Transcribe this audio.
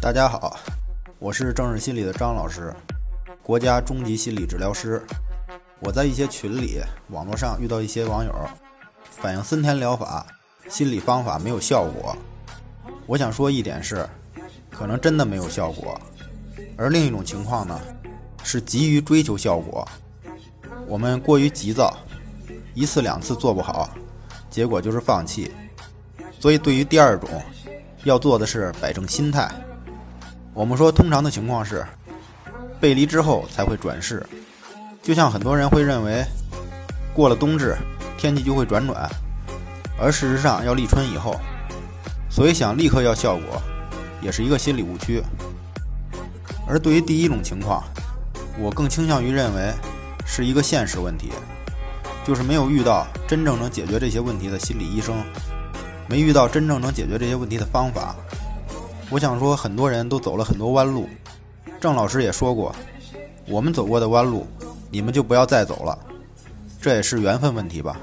大家好，我是政治心理的张老师，国家中级心理治疗师。我在一些群里、网络上遇到一些网友反映森田疗法心理方法没有效果。我想说一点是，可能真的没有效果。而另一种情况呢，是急于追求效果，我们过于急躁，一次两次做不好，结果就是放弃。所以对于第二种，要做的是摆正心态。我们说，通常的情况是背离之后才会转势，就像很多人会认为过了冬至天气就会转暖，而事实上要立春以后，所以想立刻要效果，也是一个心理误区。而对于第一种情况，我更倾向于认为是一个现实问题，就是没有遇到真正能解决这些问题的心理医生，没遇到真正能解决这些问题的方法。我想说，很多人都走了很多弯路，郑老师也说过，我们走过的弯路，你们就不要再走了，这也是缘分问题吧。